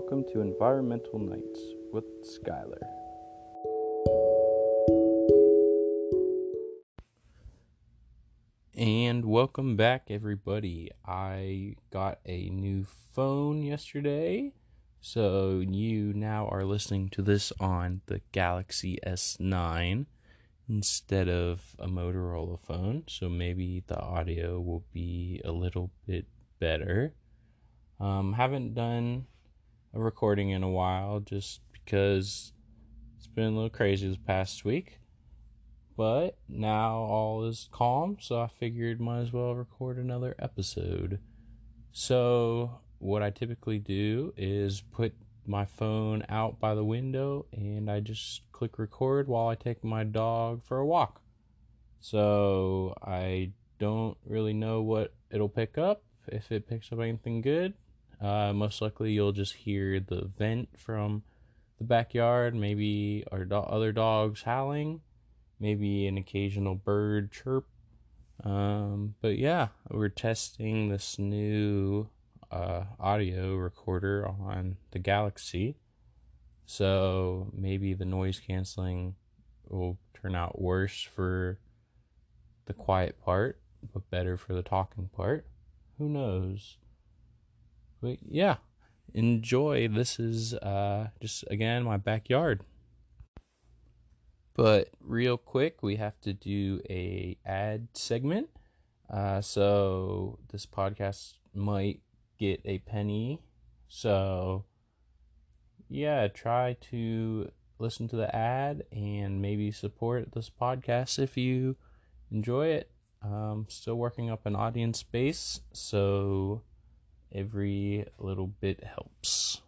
welcome to Environmental Nights with Skylar. And welcome back, everybody. I got a new phone yesterday, so you now are listening to this on the Galaxy S9 instead of a Motorola phone, so maybe the audio will be a little bit better. Um, haven't done a recording in a while just because it's been a little crazy this past week. But now all is calm, so I figured might as well record another episode. So, what I typically do is put my phone out by the window and I just click record while I take my dog for a walk. So, I don't really know what it'll pick up. If it picks up anything good, uh, most likely you'll just hear the vent from the backyard, maybe our do- other dogs howling maybe an occasional bird chirp. Um, but yeah, we're testing this new uh, audio recorder on the Galaxy. So maybe the noise canceling will turn out worse for the quiet part, but better for the talking part. Who knows? But yeah, enjoy. This is uh, just again my backyard. But real quick, we have to do a ad segment. Uh, so this podcast might get a penny. So yeah, try to listen to the ad and maybe support this podcast if you enjoy it. Um, still working up an audience base, so every little bit helps.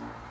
Bye.